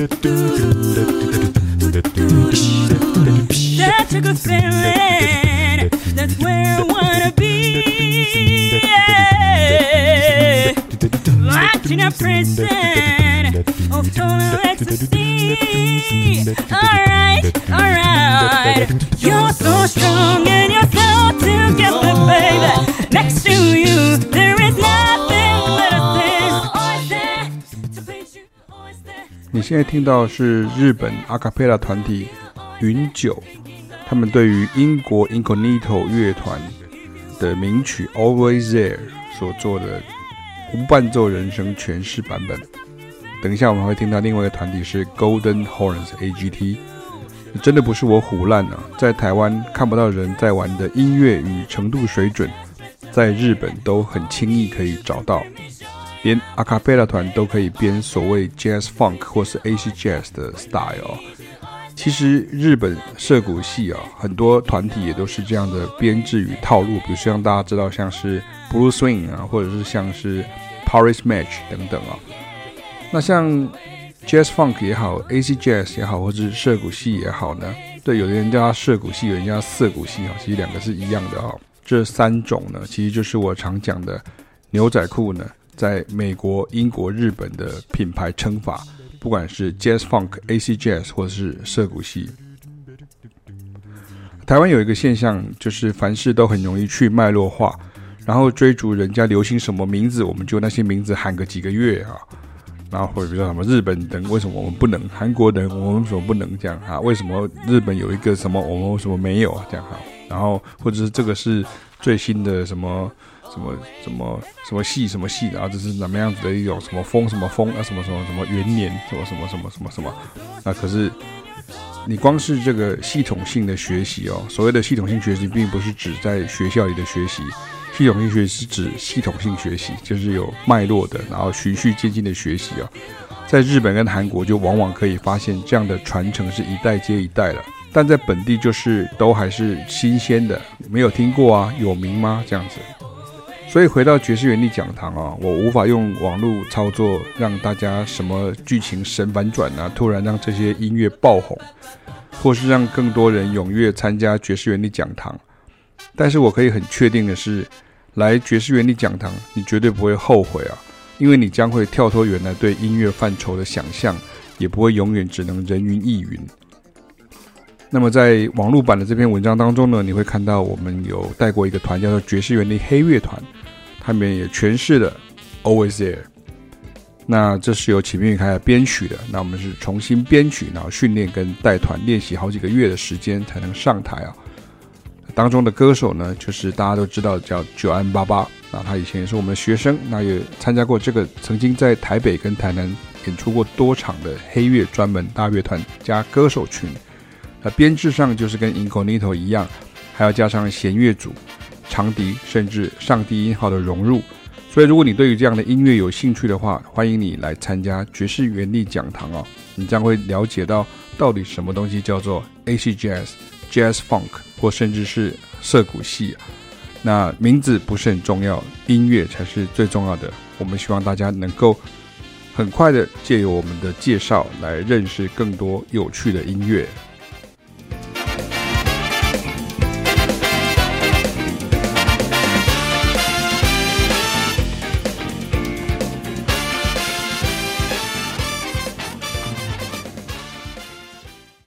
That's a good feeling. That's where I wanna be. Watching a of total oh, ecstasy. Alright, alright. You're so strong and you're so together, baby. Next to 现在听到是日本阿卡贝拉团体云九，他们对于英国 Incognito 乐团的名曲《Always There》所做的无伴奏人声诠释版本。等一下我们会听到另外一个团体是 Golden Horns AGT，真的不是我唬烂啊，在台湾看不到人在玩的音乐与程度水准，在日本都很轻易可以找到。连阿卡贝拉团都可以编所谓 jazz funk 或是 AC jazz 的 style。其实日本涩谷系啊，很多团体也都是这样的编制与套路。比如像大家知道，像是 Blue Swing 啊，或者是像是 Paris Match 等等啊。那像 jazz funk 也好，AC jazz 也好，或者是涩谷系也好呢？对，有的人叫它涩谷系，有人叫它涩谷系啊，其实两个是一样的啊。这三种呢，其实就是我常讲的牛仔裤呢。在美国、英国、日本的品牌称法，不管是 Jazz Funk、AC Jazz 或者是涩谷系，台湾有一个现象，就是凡事都很容易去脉络化，然后追逐人家流行什么名字，我们就那些名字喊个几个月啊，然后或者比如说什么日本人为什么我们不能，韩国人我们为什么不能这样哈？为什么日本有一个什么我们为什么没有啊？这样哈？然后或者是这个是最新的什么？什么什么什么系什么系，然后这是怎么样子的一种什么风什么风啊什么什么什么元年什么什么什么什么什么，那可是你光是这个系统性的学习哦，所谓的系统性学习，并不是指在学校里的学习，系统性学习是指系统性学习，就是有脉络的，然后循序渐进的学习啊。在日本跟韩国，就往往可以发现这样的传承是一代接一代了，但在本地就是都还是新鲜的，没有听过啊，有名吗？这样子。所以回到爵士原理讲堂啊，我无法用网络操作让大家什么剧情神反转啊，突然让这些音乐爆红，或是让更多人踊跃参加爵士原理讲堂。但是我可以很确定的是，来爵士原理讲堂，你绝对不会后悔啊，因为你将会跳脱原来对音乐范畴的想象，也不会永远只能人云亦云。那么在网络版的这篇文章当中呢，你会看到我们有带过一个团叫做爵士园的黑乐团。他们也诠释了 Always There，那这是由秦明宇开来编曲的。那我们是重新编曲，然后训练跟带团练习好几个月的时间才能上台啊。当中的歌手呢，就是大家都知道叫九安巴巴，那他以前也是我们的学生，那也参加过这个曾经在台北跟台南演出过多场的黑乐专门大乐团加歌手群。那编制上就是跟 Inconito 一样，还要加上弦乐组。长笛甚至上低音号的融入，所以如果你对于这样的音乐有兴趣的话，欢迎你来参加爵士原力讲堂哦。你将会了解到到底什么东西叫做 AC Jazz、Jazz Funk 或甚至是涩谷系。那名字不是很重要，音乐才是最重要的。我们希望大家能够很快的借由我们的介绍来认识更多有趣的音乐。